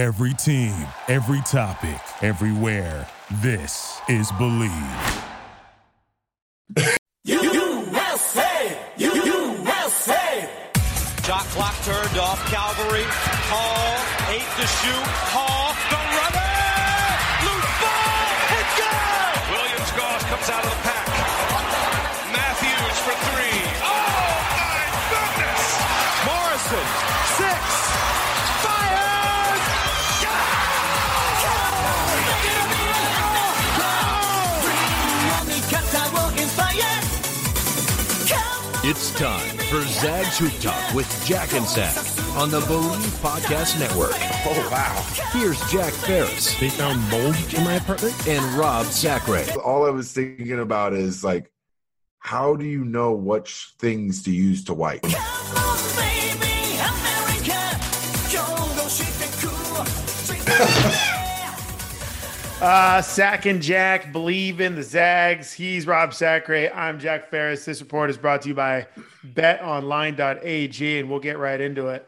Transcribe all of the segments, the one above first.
Every team, every topic, everywhere. This is Believe. USA! USA! Shot clock turned off. Calvary. Hall. Eight to shoot. Hall. Time for Zag's Hoop Talk with Jack and Zach on the Believe Podcast Network. Oh, wow. Here's Jack Ferris They found mold in my apartment? and Rob Sacre. all I was thinking about is like, how do you know which things to use to wipe? Uh, Sack and Jack believe in the Zags. He's Rob Sacre. I'm Jack Ferris. This report is brought to you by betonline.ag, and we'll get right into it.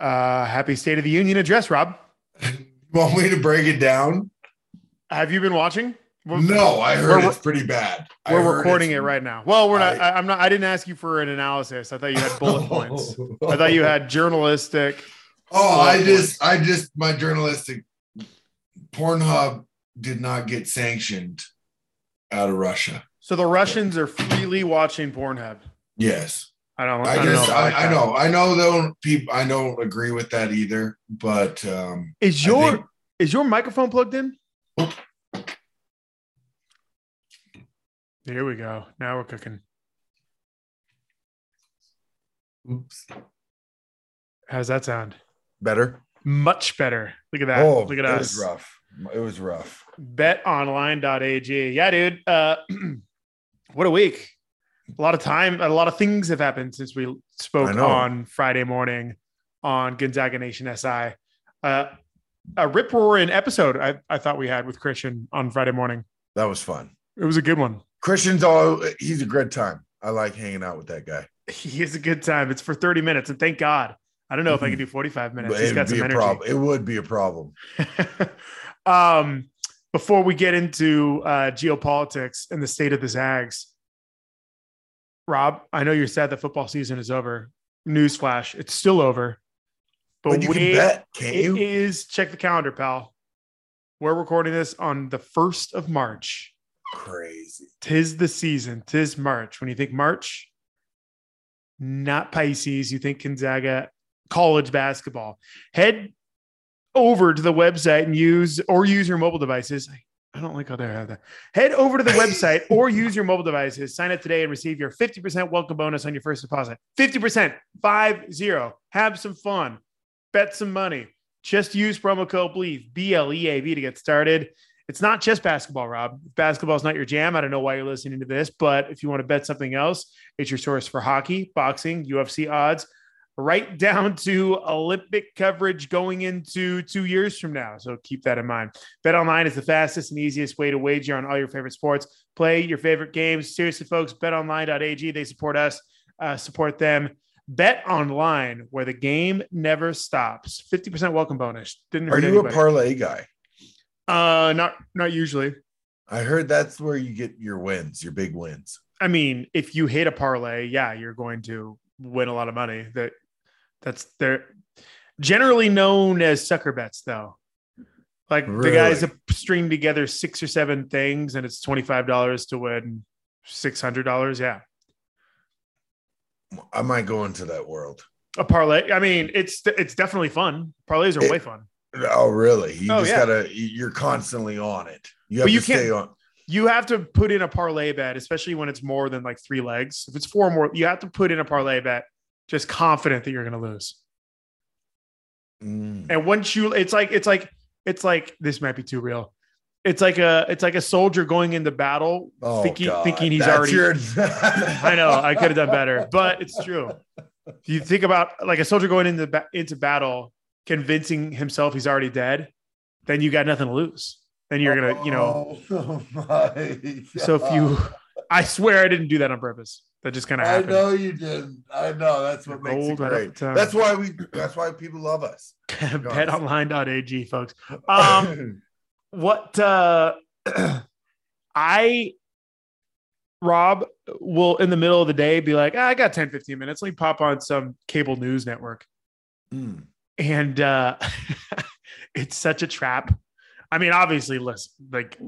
Uh, happy State of the Union address, Rob. Want me to break it down? Have you been watching? We're, No, I heard it's pretty bad. We're recording it right now. Well, we're not. I- I'm not. I didn't ask you for an analysis. I thought you had bullet points. I thought you had journalistic. Oh, I just, I just, my journalistic Pornhub did not get sanctioned out of Russia. So the Russians are freely watching Pornhub. Yes, I don't. I, I, don't just, know. I, I know, I know. Don't people? I don't agree with that either. But um, Is your think- is your microphone plugged in? There we go. Now we're cooking. oops, How's that sound? better. Much better. Look at that. Oh, Look at it us. rough. It was rough. betonline.ag. Yeah, dude. Uh, what a week. A lot of time, a lot of things have happened since we spoke on Friday morning on Gonzaga Nation SI. Uh, a rip roaring episode I, I thought we had with Christian on Friday morning. That was fun. It was a good one. Christian's all. He's a good time. I like hanging out with that guy. He is a good time. It's for 30 minutes, and thank God. I don't know if I can do 45 minutes. But He's got some energy. problem. It would be a problem. um, before we get into uh, geopolitics and the state of the Zags, Rob, I know you're sad that football season is over. Newsflash, it's still over. But, But you can bet, can't you? is- check the calendar, pal. We're recording this on the 1st of March. Crazy. Tis the season. Tis March. When you think March, not Pisces, you think Gonzaga college basketball. Head over to the website and use or use your mobile devices. I- don't like how they have that. Head over to the website or use your mobile devices. Sign up today and receive your 50% welcome bonus on your first deposit. 50%, five zero. Have some fun. Bet some money. Just use promo code BLEAV, B L E A V to get started. It's not just basketball, Rob. If basketball's not your jam. I don't know why you're listening to this, but if you want to bet something else, it's your source for hockey, boxing, UFC odds, right down to Olympic coverage going into two years from now. So keep that in mind. Bet online is the fastest and easiest way to wager on all your favorite sports. Play your favorite games. Seriously, folks, betonline.ag. They support us, uh, support them. Bet online where the game never stops. 50% welcome bonus. Didn't Are you anybody. a parlay guy? uh not not usually. I heard that's where you get your wins, your big wins. I mean, if you hit a parlay, yeah, you're going to win a lot of money. That that's they're generally known as sucker bets, though. Like the guys Really? that string together six or seven things, and it's twenty five dollars to win six hundred dollars. Yeah, I might go into that world. a parlay. I mean, it's it's definitely fun. Parlays are It- way fun. Oh, really? You Oh, just yeah. gotta. You're constantly on it. You have But you to stay on. You have to put in a parlay bet, especially when it's more than like three legs. If it's four or more, you have to put in a parlay bet, just confident that you're going to lose. Mm. And once you, it's like, it's like, it's like, this might be too real. It's like a, it's like a soldier going into battle, Oh, thinking, God. thinking he's That's already. your- I know I could have done better, but it's true. You think about like a soldier going into into battle, convincing himself he's already dead, then you got nothing to lose. Then you're gonna, you know. Oh, my So if you, I swear I didn't do that on purpose. That just kind of I know you didn't. I know that's what makes it Old right off great. That's why we. That's why people love us. BetOnline.ag, folks. Um, what uh I Rob will in the middle of the day be like, "Ah, I got 10, 15 minutes. Let me pop on some cable news network. Mm. And uh it's such a trap. I mean, obviously, listen, like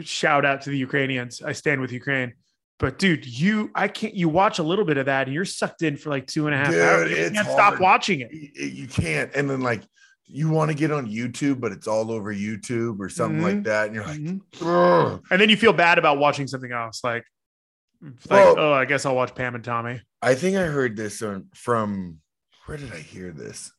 shout out to the Ukrainians. I stand with Ukraine. But dude, you I can't you watch a little bit of that and you're sucked in for like two and a half Dude, hours. You can't hard. stop watching it. you, you can't. And then like you want to get on YouTube, but it's all over YouTube or something like Mhm. that, and you're like, Mhm. And then you feel bad about watching something else. Like, like Well- oh, I guess I'll watch Pam and Tommy. I think I heard this on, from where did I hear this?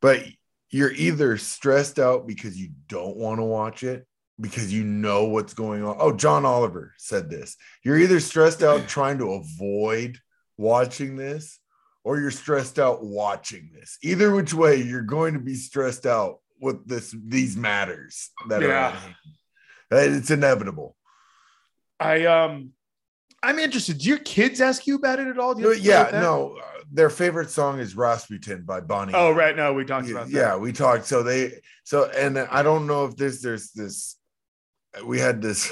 But you're either stressed out because you don't want to watch it because you know what's going on. Oh, John Oliver said this. You're either stressed out trying to avoid watching this or you're stressed out watching this. Either which way, you're going to be stressed out with this these matters that are Yeah. Uh, it's inevitable. I um, I'm interested. Do your kids ask you about it at all? Do you No, have to deal yeah, no, uh, their favorite song is Rasputin by Boney. Oh right, no, we talked yeah, about that. yeah, we talked. So they so and I don't know if this there's this we had this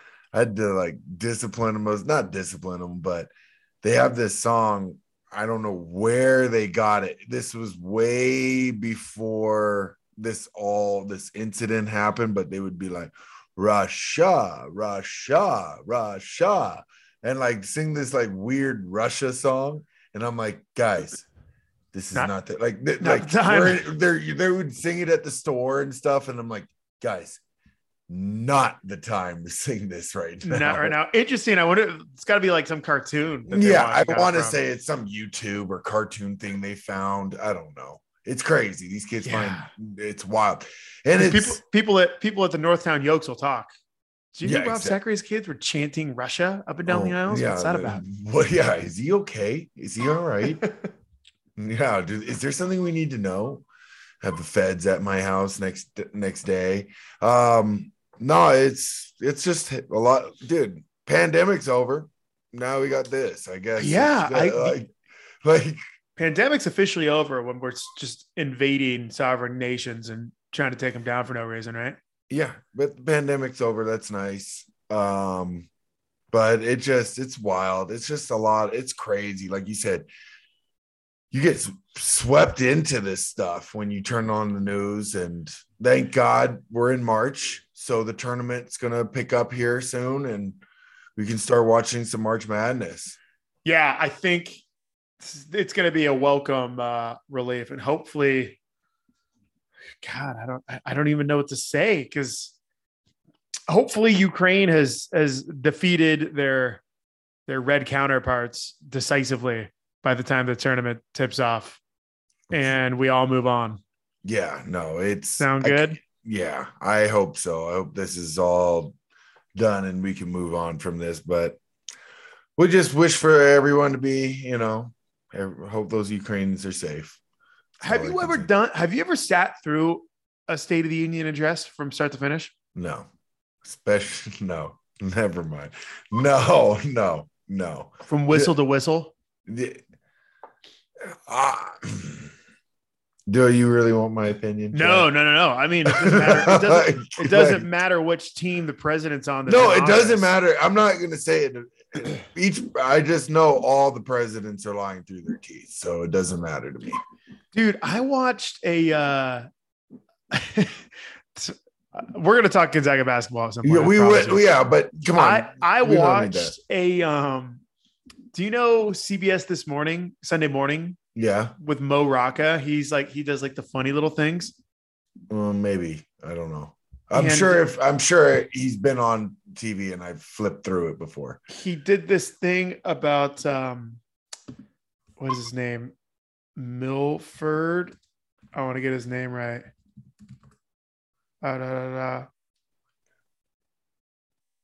I had to like discipline them, not discipline them, but they have this song. I don't know where they got it. This was way before this all this incident happened, but they would be like Russia, Russia, Russia, and like sing this like weird Russia song. And I'm like, guys, this is Not- not, that like th- not like the time. we're- they're they would sing it at the store and stuff. And I'm like, guys, not the time to sing this right now. Not right now. Interesting. I wonder. It's got to be like some cartoon. Yeah, I want to say it's some YouTube or cartoon thing they found. I don't know. It's crazy. These kids Yeah. find it's wild. And it's people people at people at the Northtown Yokes will talk. Do you Yeah, think Rob exact- Sacre's kids were chanting Russia up and down the Oh, aisles? What's that about? What yeah, is he okay? Is he all right? yeah, dude, is there something we need to know? Have the feds at my house next next day. Um, no, it's it's just a lot, dude. Pandemic's over. Now we got this, I guess. Yeah, I- like, like Pandemic's officially over when we're just invading sovereign nations and trying to take them down for no reason, right? yeah but the pandemic's over that's nice um but it just it's wild it's just a lot it's crazy like you said you get swept into this stuff when you turn on the news and thank god we're in march so the tournament's gonna pick up here soon and we can start watching some march madness. Yeah, I think it's- going to be a welcome uh, relief, and hopefully, God, I don't, I don't even know what to say because hopefully Ukraine has has defeated their their red counterparts decisively by the time the tournament tips off, and we all move on. yeah no it's Sound I- good? yeah i hope so i hope this is all done and we can move on from this but we just wish for everyone to be you know hope those ukrainians are safe That's Have you ever say. done? Have you ever sat through a State of the Union address from start to finish? no especially no never mind no no no From whistle to whistle? The- ah, do you really want my opinion No, Jack? no, no, no. I mean, it doesn't matter. It doesn't, it doesn't matter which team the president's on. no in it doesn't matter i'm not going to say it each i just know all the presidents are lying through their teeth so it doesn't matter to me dude. I watched a. uh We're gonna talk Gonzaga basketball. At some point, yeah I we promise would yeah but come on I I we don't need watched a. um Do you know CBS this morning, Sunday morning, yeah. With Mo Rocca? He's like he does like the funny little things. maybe. I don't know. I'm And- sure if i'm sure he's been on tv and i've flipped through it before. He did this thing about um what is his name? Milford? I want to get his name right. Uh, da, da,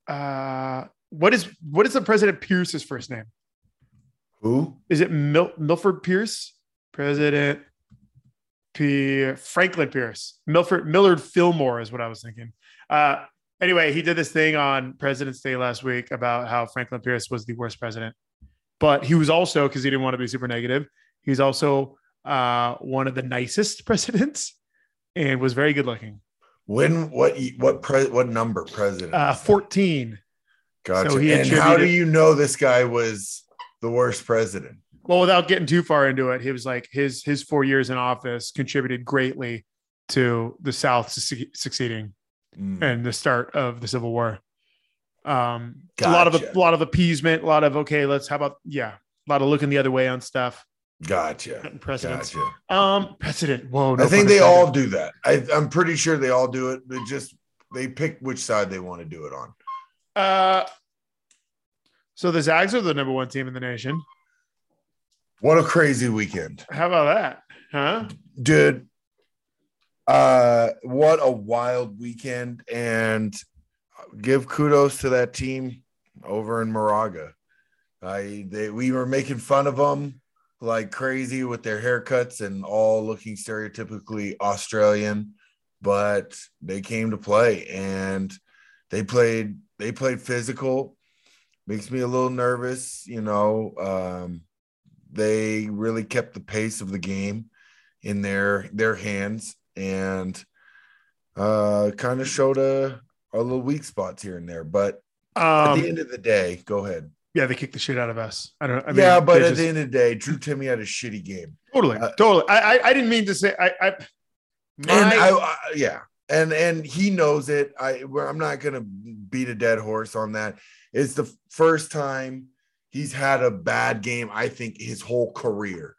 da. uh what is what is the president pierce's first name who is it Mil- milford pierce president P- franklin pierce milford millard fillmore is what i was thinking uh Anyway, he did this thing on President's Day last week about how Franklin Pierce was the worst president, but he was also because he didn't want to be super negative. He's also uh, one of the nicest presidents and was very good looking. When what what pre, what number president? Uh, 14. gotcha. so and how do you know this guy was the worst president? Well, without getting too far into it, he was like his his four years in office contributed greatly to the South succe- succeeding Mm, and the start of the Civil War. Um, a lot of a lot of appeasement, a lot of okay, let's how about yeah, a lot of looking the other way on stuff. Gotcha. Precedents. Gotcha. Um, precedent. Whoa, no I think they all do that. I, I'm pretty sure they all do it. They just they pick which side they want to do it on. Uh, so the Zags are the number one team in the nation. What a crazy weekend, How about that? Huh? dude! Uh, what a wild weekend, and give kudos to that team over in Moraga. I they we were making fun of them like crazy with their haircuts and all looking stereotypically Australian, but they came to play and they played they played physical. Makes me a little nervous, you know. Um, they really kept the pace of the game in their their hands and uh kind of showed a, a little weak spots here and there. But at the Um, end of the day, go ahead. yeah, they kicked the shit out of us. I don't. I mean, yeah, but at just- the end of the day, Drew Timme had a shitty game. totally, uh, totally. I, I, I didn't mean to say. I, I my, and I, I yeah and and he knows it i i'm not gonna beat a dead horse on that it's the first time he's had a bad game i think his whole career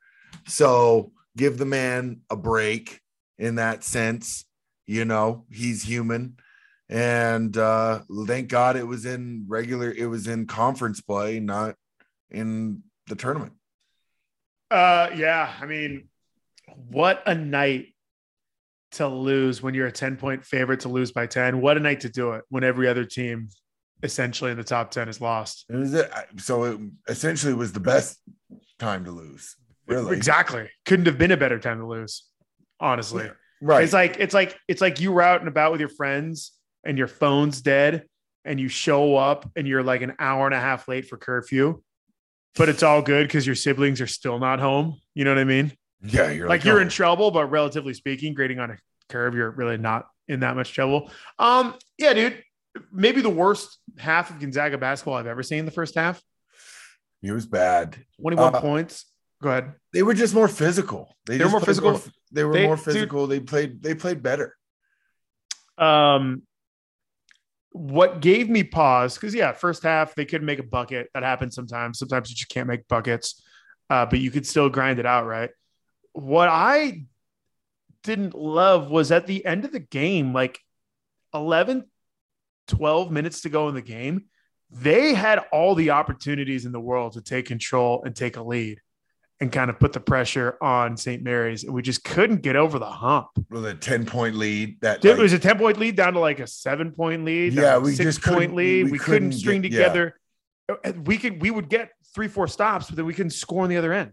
so give the man a break in that sense you know he's human and uh thank god it was in regular it was in conference play not in the tournament Uh, yeah. I mean, what a night to lose when you're a 10 point favorite to lose by 10. What a night to do it when every other team essentially in the top 10 is lost. it was so it essentially was the best time to lose really Exactly. Couldn't have been a better time to lose, honestly. right It's like, it's like, it's like you were out and about with your friends and your phone's dead and you show up and you're like an hour and a half late for curfew, but it's all good because your siblings are still not home. You know what I mean? Yeah, you're like, you're oh. in trouble, but relatively speaking, grading on a curve, you're really not in that much trouble. Um, yeah, dude, maybe the worst half of Gonzaga basketball I've ever seen. The first half, It was bad. 21 Uh, points. Go ahead. They were just more physical. They, They were more physical. they were They- more dude- physical. They played. They played better. Um, what gave me pause because yeah, first half they couldn't make a bucket. That happens sometimes. Sometimes you just can't make buckets, uh, but you could still grind it out, right? What I didn't love was at the end of the game, like 11, 12 minutes to go in the game, they had all the opportunities in the world to take control and take a lead and kind of put the pressure on St. Mary's. And we just couldn't get over the hump. With a ten point lead. That It like, was a 10 point lead down to like a seven point lead. Yeah, down to a we six just couldn't- point lead. we We, couldn't, couldn't string get- together. Uh, We could, we would get three, four stops, but then we couldn't score on the other end.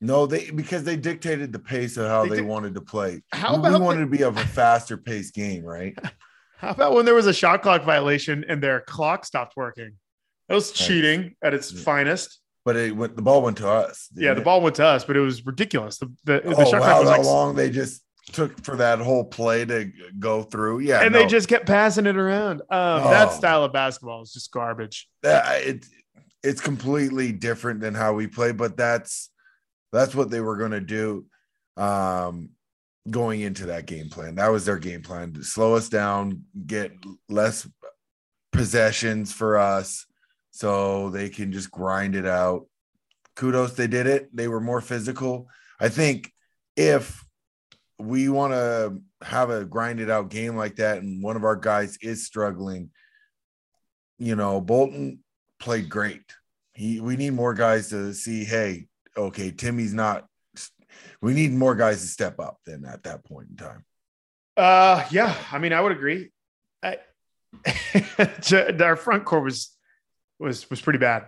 no, they because they dictated the pace of how They they, did- wanted to play. How we, we wanted to be of a faster paced game, right? How about when there was a shot clock violation and their clock stopped working? That was cheating at its Yeah. finest. But it went. The ball went to us. Yeah, the it? ball went to us, but it was ridiculous. The, the, the Oh, shot wow, clock was how like, long they just took for that whole play to go through. Yeah, and no. they just kept passing it around. Um, That Oh. style of basketball is just garbage. that it it's completely different than how we play but that's that's what they were going to do um going into that game plan. That was their game plan to slow us down get less possessions for us so they can just grind it out. Kudos they did it. They were more physical. I think if we want to have a grinded out game like that and one of our guys is struggling you know bolton played great. He we need more guys to see hey okay timme's not we need more guys to step up than at that point in time Uh, yeah, I mean, I would agree. I, our front court was was was pretty bad.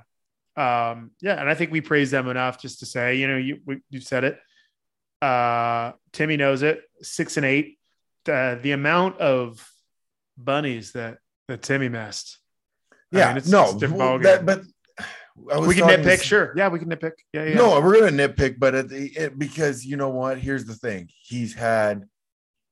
Um, yeah, and I think we praised them enough just to say, you know, you we, you said it. Uh, Timme knows it. Six and eight. The the amount of bunnies that that Timme missed. I Yeah, mean, it's- no, it's a different well, ballgame. that, but I We can nitpick, s- sure. Yeah, we can nitpick. Yeah, yeah. No, we're gonna nitpick, but at the it, because you know what? Here's the thing: he's had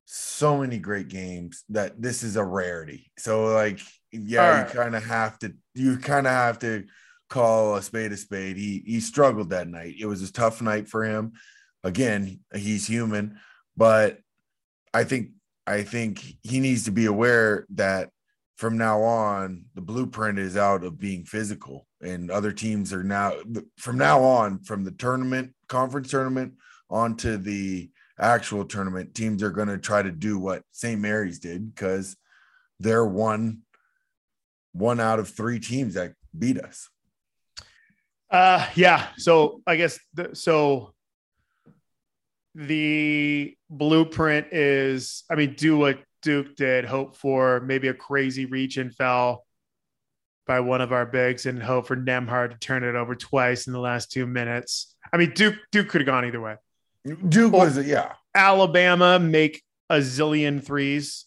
so many great games that this is a rarity. So, like, yeah, All you kind of have to, you kind of have to call a spade a spade. He he struggled that night. It was a tough night for him. Again, he's human, but I think I think he needs to be aware that from now on, the blueprint is out of being physical, and other teams are now from now on, from the tournament, conference tournament, onto the actual tournament, teams are going to try to do what St. Mary's did because they're one one out of three teams that beat us. Uh, yeah. So I guess the, so. The blueprint is, I mean, do what Duke did. Hope for maybe a crazy reach and foul by one of our bigs, and hope for Nembhard to turn it over twice in the last two minutes. I mean, Duke Duke could have gone either way. Duke was it, yeah, Alabama make a zillion threes,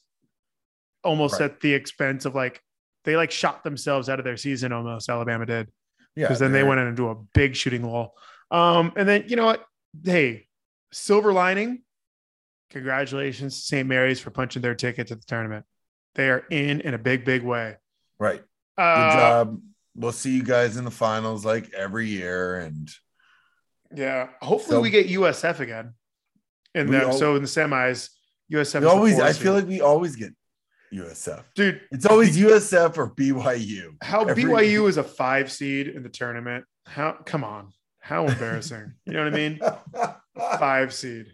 almost Right. at the expense of like they like shot themselves out of their season. Almost Alabama did yeah. because then they went into a big shooting lull. Um, and then you know what? Hey, silver lining. Congratulations to St. Mary's for punching their ticket to the tournament. They are in in a big, big way. right. Good Uh, job. We'll see you guys in the finals like every year, and Yeah. Hopefully So- we get USF again. And We the al- so in the semis, USF. we is the always. I seed. feel like we always get USF. dude, It's always USF or BYU. how Every- BYU is a five seed in the tournament. How come on? How embarrassing. you know what I mean? Five seed.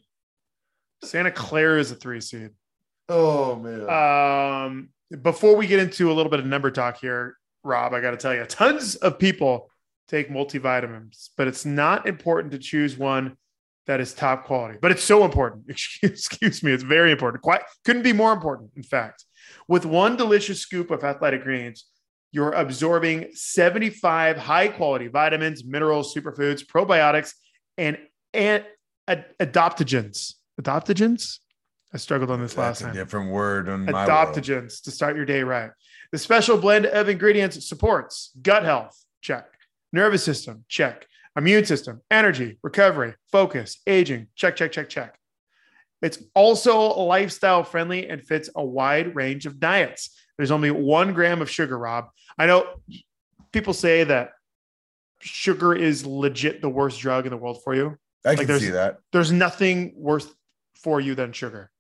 Santa Clara is a three seed. oh man. Um, before we get into a little bit of number talk here, Rob, I got to tell you, tons of people take multivitamins, but it's not important to choose one that is top quality. But it's so important. Excuse, me, it's very important. Quite couldn't be more important. In fact, with one delicious scoop of Athletic Greens, you're absorbing 75 high quality vitamins, minerals, superfoods, probiotics, and and ad- adaptogens. Adaptogens. I struggled on this last That's a time different word on my world. to start your day right. The special blend of ingredients supports gut health, check. Nervous system, check. Immune system, energy, recovery, focus, aging, check, check, check, check. It's also lifestyle friendly and fits a wide range of diets. There's only one gram of sugar, Rob. I know people say that sugar is legit the worst drug in the world for you. I can there's- see that. There's nothing worse for you than sugar.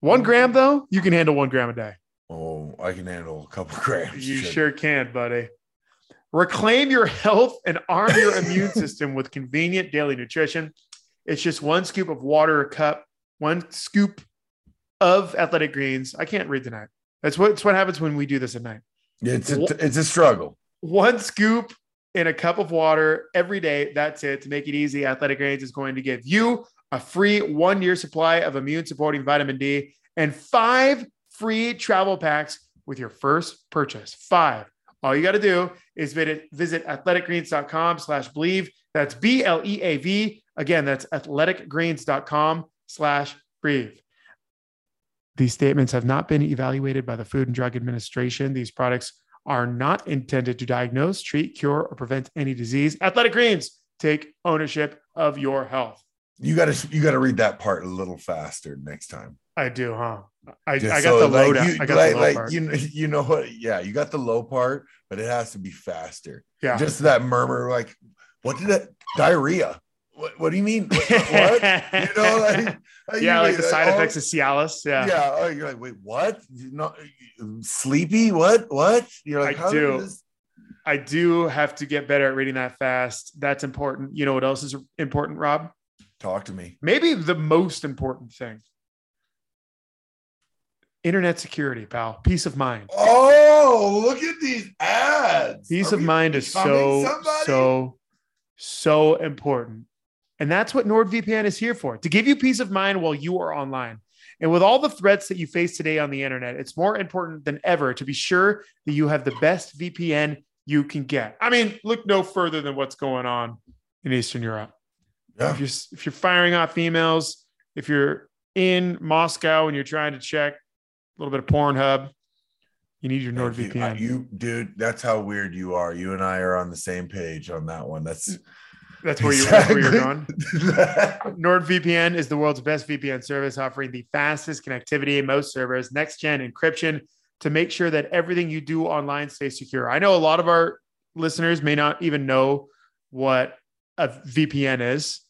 One gram, though, you can handle one gram a day. Oh, I can handle a couple grams. You sure can, buddy. Reclaim your health and arm your immune system with convenient daily nutrition. It's just one scoop of water a cup, one scoop of athletic greens. I can't read tonight. That's what, that's what happens when we do this at night. It's a, it's a struggle. One scoop in a cup of water every day. That's it. To make it easy, Athletic Greens is going to give you a free one year supply of immune supporting vitamin D and five free travel packs with your first purchase. Five. All you got to do is visit, visit athleticgreens.com slash believe. That's B L E A V. Again, that's athleticgreens.com slash breathe. These statements have not been evaluated by the Food and Drug Administration. These products are not intended to diagnose, treat, cure, or prevent any disease. Athletic Greens, take ownership of your health. You got to you got to read that part a little faster next time. I do, huh? I, I got so, the like, low down. you- I got like, the low like, part. you know you know what? Yeah, you got the low part, but it has to be faster. yeah. Just that murmur, like, what did that diarrhea? What, what do you mean? What? what? You know, like, yeah, like the side oh, effects of Cialis. Yeah. Yeah. oh, you're like, wait, what? You not sleepy? What? What? You're like, I do. this- I do have to get better at reading that fast. That's important. You know what else is important, Rob? Talk to me. Maybe the most important thing. Internet security, pal. Peace of mind. Oh, look at these ads. Peace Are of mind is so, somebody? so, so important. And that's what NordVPN is here for to give you peace of mind while you are online. And with all the threats that you face today on the internet, it's more important than ever to be sure that you have the best VPN you can get. I mean, look no further than what's going on in Eastern Europe. Yeah. If you're if you're firing off emails, if you're in Moscow and you're trying to check a little bit of Pornhub, You need your you. NordVPN. Uh, You, dude, that's how weird you are. You and I are on the same page on that one. That's That's where, you, that's where you're going. NordVPN is the world's best VPN service, offering the fastest connectivity in most servers, next gen encryption to make sure that everything you do online stays secure. I know a lot of our listeners may not even know what a VPN is.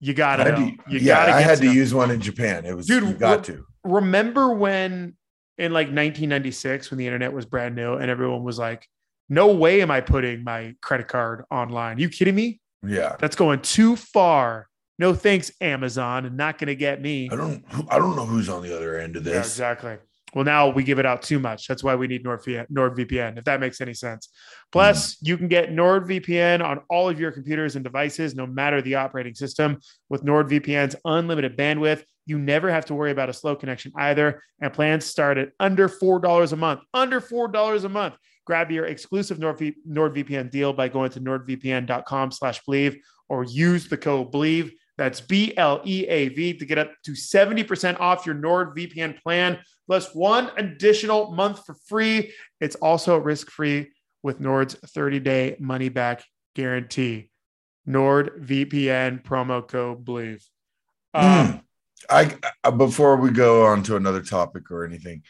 You gotta to- You yeah, gotta I had to use one in Japan. It was Dude, you got what- to. remember when in like 1996 when the internet was brand new and everyone was like no way am i putting my credit card online you kidding me Yeah. that's going too far no thanks amazon not going to get me I don't I don't know who's on the other end of Yeah, this. exactly well now we give it out too much. That's why we need NordVPN, nordvpn if that makes any sense. Plus mm-hmm. you can get nordvpn on all of your computers and devices no matter the operating system. With nordvpn's unlimited bandwidth you never have to worry about a slow connection either. And plans start at under $4 a month under $4 a month. Grab your exclusive Nord- nordvpn deal by going to nordvpn.com slash believe or use the code believe that's b-l-e-a-v to get up to 70% off your nordvpn plan plus one additional month for free it's also risk-free with nord's 30-day money-back guarantee nordvpn promo code believe um, Mm. I before we go on to another topic or anything,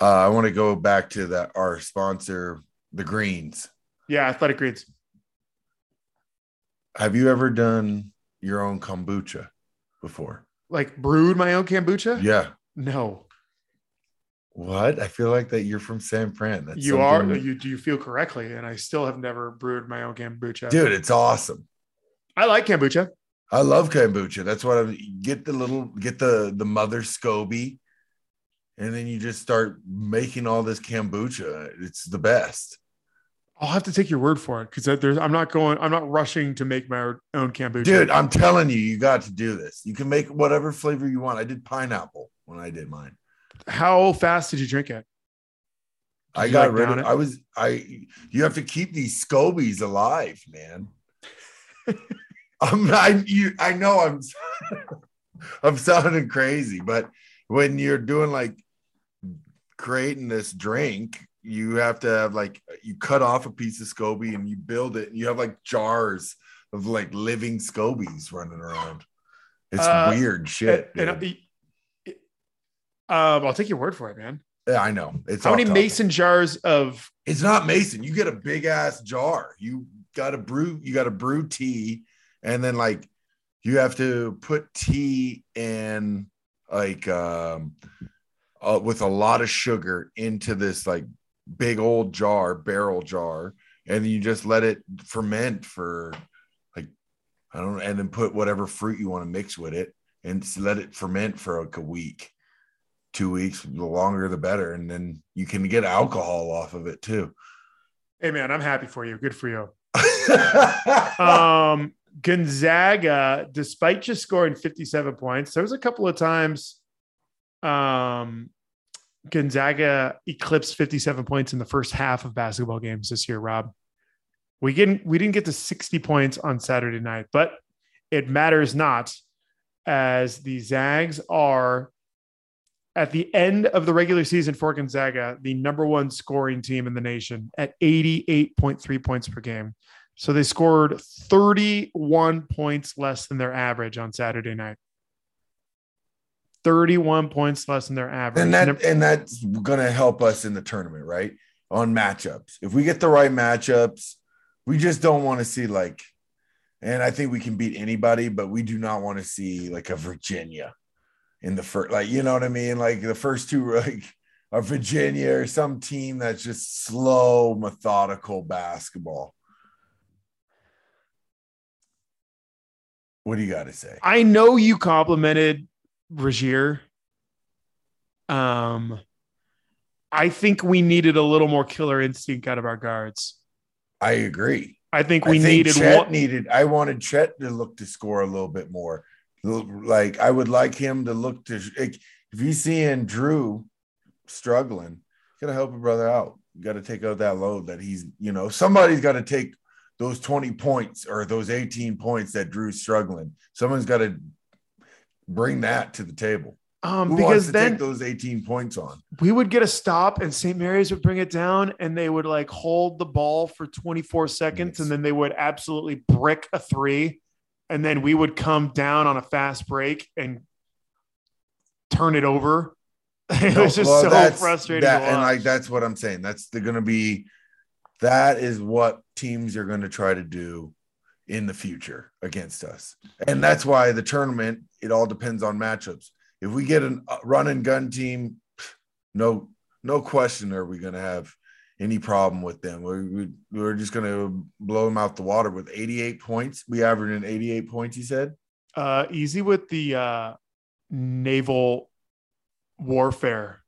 uh, I want to go back to that our sponsor, the Greens. yeah athletic greens Have you ever done your own kombucha before? like brewed my own kombucha Yeah. no What? I feel like that you're from San Fran. That's you are something- you do you feel correctly and i still have never brewed my own kombucha dude. It's awesome. i like kombucha I love kombucha. That's what I get the little get the the mother SCOBY, and then you just start making all this kombucha. It's the best. I'll have to take your word for it because there's i'm not going i'm not rushing to make my own kombucha Dude, I'm telling you, you got to do this. You can make whatever flavor you want. I did pineapple when I did mine. how fast did you drink it I got like, rid of it? I was I you have to keep these scobies alive, man. I'm I you I know I'm I'm sounding crazy, but when you're doing like creating this drink, you have to have like you cut off a piece of SCOBY and you build it, and you have like jars of like living scobies running around. It's Uh, weird shit. And- and um, I'll take your word for it, man. yeah, I know. It's How many topic. mason jars of It's not mason. You get a big ass jar. You got to brew. You got to brew tea, and then like you have to put tea in like um uh, with a lot of sugar into this like big old jar, barrel jar, and you just let it ferment for like I don't know, and then put whatever fruit you want to mix with it, and let it ferment for like a week. Two weeks, the longer the better, and then you can get alcohol off of it too. hey man, I'm happy for you. Good for you. Um Gonzaga, despite just scoring 57 points, there was a couple of times um Gonzaga eclipsed 57 points in the first half of basketball games this year, Rob. We didn't we didn't get to 60 points on Saturday night, but it matters not as the Zags are at the end of the regular season for Gonzaga, the number one scoring team in the nation at 88.3 points per game. So they scored 31 points less than their average on Saturday night. 31 points less than their average. and that and that's gonna help us in the tournament, right? On matchups. If we get the right matchups, we just don't want to see like, and I think we can beat anybody, but we do not want to see like a Virginia in the first, like you know what I mean? Like the first two, like a Virginia or some team that's just slow, methodical basketball. What do you got to say? I know you complimented Regier. Um, I think we needed a little more killer instinct out of our guards. I agree. I think we I think needed Chet one. needed. I wanted Chet to look to score a little bit more. Like I would like him to look to. Like, if you seeing Drew struggling, you gotta help your brother out. You got to take out that load that he's. You know, somebody's got to take those twenty points or those eighteen points that Drew's struggling. Someone's got to bring that to the table. Um, Who because to then take those 18 points on? we would get a stop and St. Mary's would bring it down and they would like hold the ball for 24 seconds Yes. and then they would absolutely brick a three. And then we would come down on a fast break and turn it over. it was just Well, so frustrating. that- and like that's what I'm saying. That's they're gonna be that is what teams are gonna try to do in the future against us. And that's why the tournament, it all depends on matchups. If we get a run and gun team, no, no question are we gonna have any problem with them. We, we, we're just gonna blow them out the water with 88 points. We averaged in 88 points, he said. uh, easy with the uh, naval warfare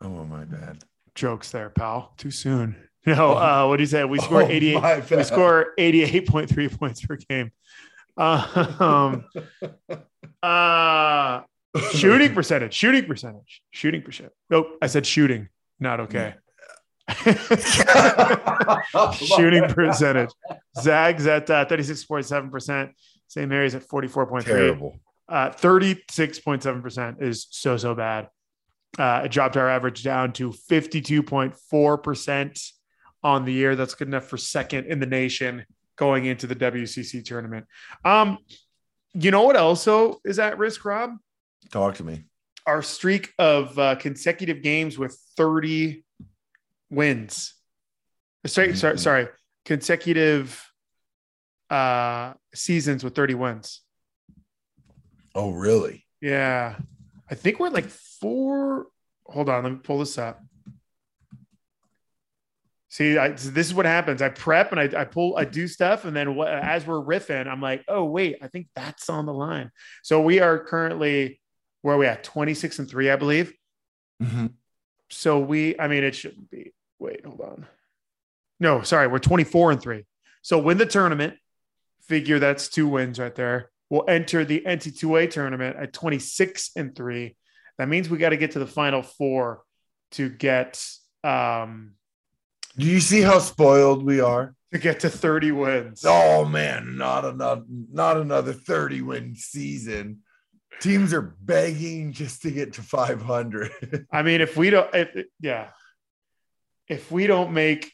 Oh my bad. jokes there, pal. Too soon. No, uh, what do you say? We score Oh, 88. we score 88.3 points per game. Um, uh, shooting percentage, shooting percentage, shooting percent. Nope, I said shooting. Not okay. shooting percentage. Zags at uh, 36.7%. St. Mary's at 44.3. Terrible. Uh, 36.7% is so, so bad. Uh, it dropped our average down to 52.4% on the year. That's good enough for second in the nation going into the WCC tournament. Um, you know what also is at risk, Rob? Talk to me. Our streak of uh, consecutive games with 30 wins. Sorry, sorry, Mhm. sorry. Consecutive uh, seasons with 30 wins. Oh, really? Yeah. I think we're like four. Hold on. Let me pull this up. See, I, this is what happens. I prep and I, I pull, I do stuff. And then what, as we're riffing, I'm like, oh, wait, I think that's on the line. So we are currently, where are we at? 26 and three, I believe. So we, I mean, it shouldn't be. Wait, hold on. No, sorry, we're 24 and three. So win the tournament. Figure that's two wins right there. We'll enter the NCAA tournament at 26 and three. That means we got to get to the final four to get um Do you see how spoiled we are? to get to 30 wins. Oh man, not another not another 30 win season. Teams are begging just to get to 500. I mean, if we don't, if, yeah, if we don't make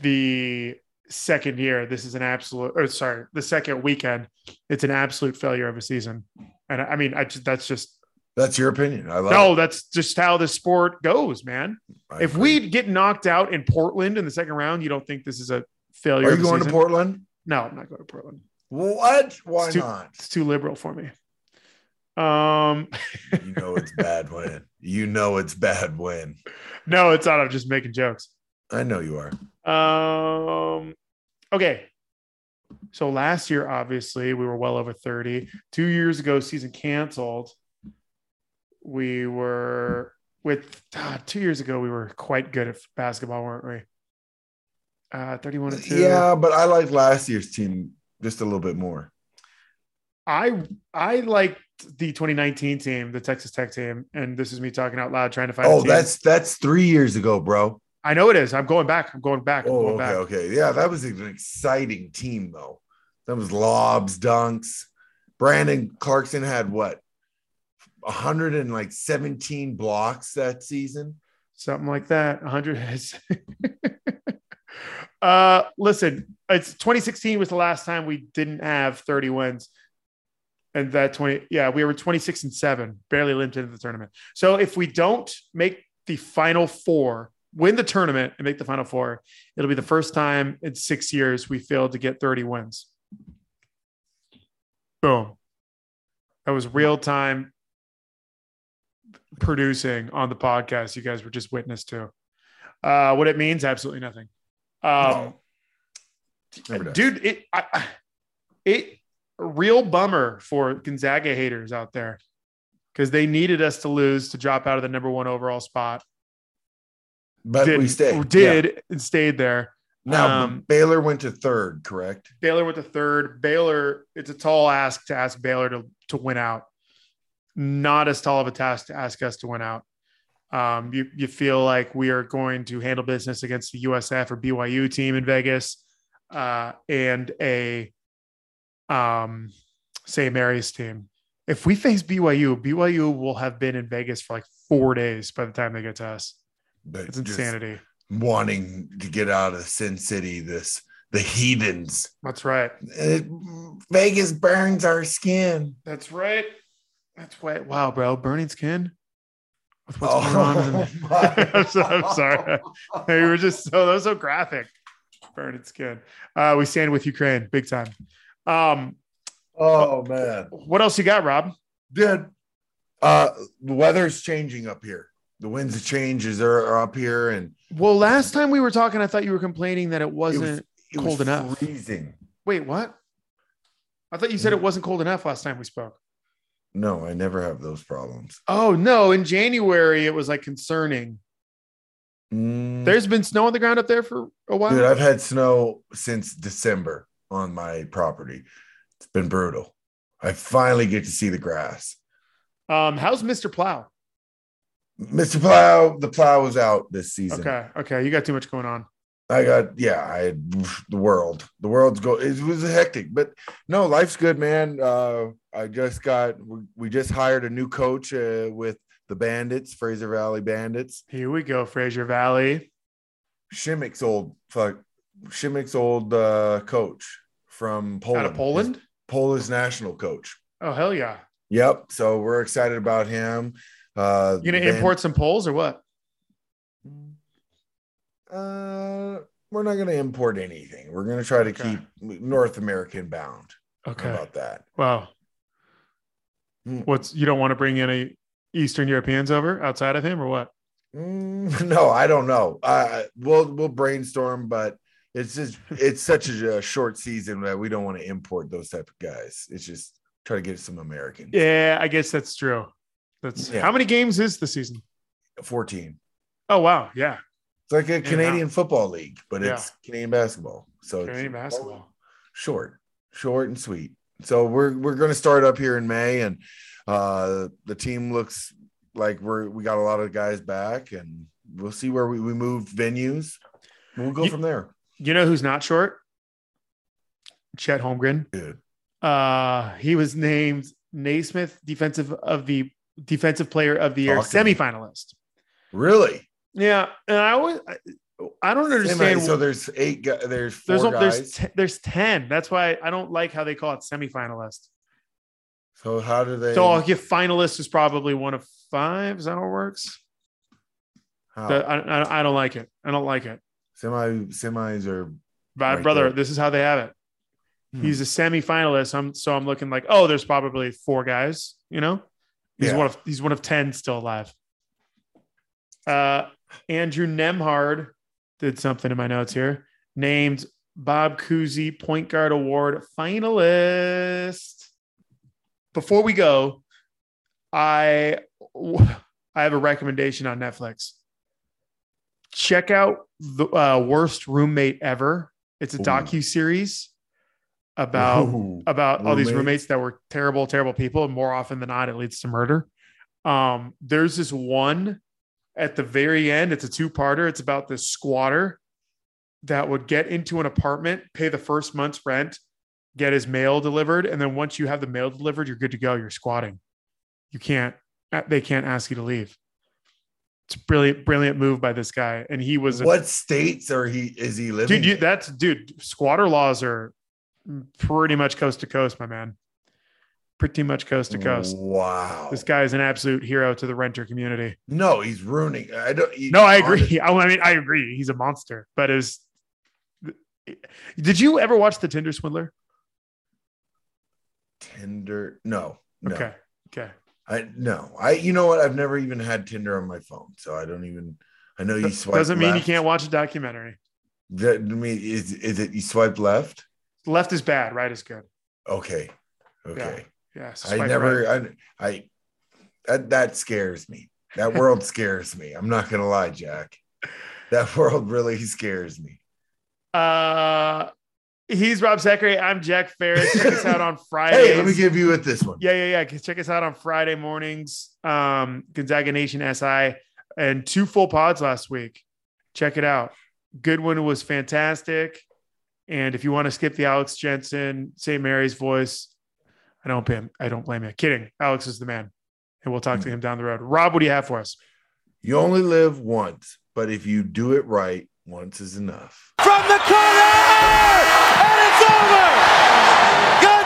the second year, this is an absolute, or sorry, the second weekend, it's an absolute failure of a season. And I mean, I just, that's just, That's your opinion. I love no, it. that's just how the sport goes, man. I If agree. we get knocked out in Portland in the second round, you don't think this is a failure? are you going to? Portland? No, I'm not going to Portland. What? Why It's too- not? It's too liberal for me. Um, You know it's bad when. You know it's bad when. no, it's not. I'm just making jokes. I know you are. Um, okay. So last year, obviously, we were well over 30. Two years ago, season canceled. We were with ah, two years ago, we were quite good at basketball, weren't we? Uh, 31 and 2. Yeah, but I like last year's team just a little bit more. I I liked the 2019 team, the Texas Tech team, and this is me talking out loud, trying to find. Oh, that's that's three years ago, bro. I know it is. I'm going back. I'm going back. I'm Oh, going okay, back. okay. Yeah, that was an exciting team, though. That was lobs, dunks. Brandon Clarkson had what? 100 and like 17 blocks that season. something like that. 100 has. uh, listen, it's 2016 was the last time we didn't have 30 wins. And that 20, yeah, we were 26 and seven, barely limped into the tournament. So if we don't make the final four, win the tournament and make the final four, it'll be the first time in six years we failed to get 30 wins. Boom. That was real time producing on the podcast you guys were just witness to. Uh, what it means, absolutely nothing. Um, Never does. dude, it, I, I- it, real bummer for Gonzaga haters out there because they needed us to lose to drop out of the number one overall spot. But did, we stayed. Did Yeah. and stayed there. Now Um, Baylor went to third, correct? Baylor went to third. Baylor, it's a tall ask to ask Baylor to, to win out. Not as tall of a task to ask us to win out. Um, you, you feel like we are going to handle business against the USF or BYU team in Vegas uh, and a um, St. Mary's team. If we face BYU, BYU will have been in Vegas for like four days by the time they get to us. But It's insanity. wanting to get out of Sin City, this the heathens. That's right. It- Vegas burns our skin. That's right. That's right. Wow, bro, burning skin. With what's going on? Oh I'm, so- I'm sorry. Hey, we were just so that was so graphic. Burning skin. Uh, we stand with Ukraine, big time. Um, Oh man, what else you got, Rob? dude. Uh, the weather's changing up here. The winds of changes are, are up here, and Well, last time we were talking, I thought you were complaining that it it wasn't. was, it cold was enough. Freezing. Wait, what? I thought you said it wasn't cold enough last time we spoke. No, I never have those problems. Oh no, in January it was like concerning. Mm, There's been snow on the ground up there for a while. dude, I've had snow since December on my property. It's been brutal. I finally get to see the grass. Um, how's Mr. Plow? Mr. Plow, the plow was out this season. Okay, okay, you got too much going on. I got yeah, I the world. The world's go. It was hectic, but no, life's good, man. Uh, I just got we, we just hired a new coach uh, with the Bandits, Fraser Valley Bandits. Here we go, Fraser Valley. Shimmick's old fuck, Shimmick's old uh, coach from Poland. Out of Poland? Polish national coach. Oh hell yeah! Yep. So we're excited about him. Uh, You gonna import some poles or what? Uh, we're not gonna import anything. We're gonna try to Okay. keep North American bound. Okay. How about that? Wow. Hmm. What's you don't want to bring any Eastern Europeans over outside of him or what? Mm, no, I don't know. Uh, we'll we'll brainstorm, but it's just it's such a, short season that we don't want to import those type of guys. It's just try to get some Americans. Yeah, I guess that's true. That's Yeah. how many games is the season? Fourteen. Oh wow, yeah. It's like a Canadian football league, but Yeah. it's Canadian basketball. So it's Canadian basketball. short, short and sweet. So we're we're going to start up here in May, and uh, the team looks like we're we got a lot of guys back, and we'll see where we, we move venues. We'll go You- from there. You know who's not short? Chet Holmgren. Dude. Uh, he was named Naismith defensive of the defensive player of the year Talk semifinalist. Really? Yeah, and I always I, don't understand. so there's eight guys. There's four there's guys. there's te- there's ten. That's why I don't like how they call it semifinalist. so how do they? So I'll give finalist is probably one of five. Is that how it works? how? The- I, I, I don't like it. I don't like it. semi semis are Bad Right brother, there. this is how they have it. Hmm. He's a semifinalist. I'm so I'm looking like, oh, there's probably four guys. You know, he's Yeah. one of he's one of ten still alive. Uh, Andrew Nembhard did something in my notes here. Named Bob Cousy Point Guard Award finalist. Before we go, I I have a recommendation on Netflix. Check out the uh, worst roommate ever. It's a docu series about Ooh. about all these Roommates? roommates that were terrible, terrible people. And more often than not, it leads to murder. Um, there's this one at the very end. It's a two-parter. It's about this squatter that would get into an apartment, pay the first month's rent, get his mail delivered, and then once you have the mail delivered, you're good to go. You're squatting. You can't. uh, They can't ask you to leave. It's a brilliant, brilliant move by this guy, and he was a what states are he? Is he living? dude you, that's dude squatter laws are pretty much coast to coast my man pretty much coast to coast Wow. this guy is an absolute hero to the renter community No, he's ruining. I don't. he- no i agree oh, i mean i agree he's a monster but is did you ever watch the tinder swindler Tinder. No. No. okay okay I no. I. You know what? I've never even had Tinder on my phone, so I don't even. I know you swipe. doesn't mean you can't watch a documentary That I mean, is is it you swipe left? left is bad right is good Okay. Okay. yeah so I never. I. I. That that scares me. That world scares me. I'm not gonna lie, Jack. That world really scares me. uh he's rob Sacre i'm jack ferris check us out on friday Hey, let me give you with this one. Yeah, yeah, yeah. Check us out on Friday mornings. Um, Gonzaga Nation SI and two full pods last week. Check it out. Goodwin was fantastic. And if you want to skip the Alex Jensen, St. Mary's voice, I don't blame. I don't blame you. Kidding. Alex is the man, and we'll talk to hmm. him down the road. Rob, what do you have for us? You only live once, but if you do it right, once is enough. From the corner! And it's over! Gonzaga!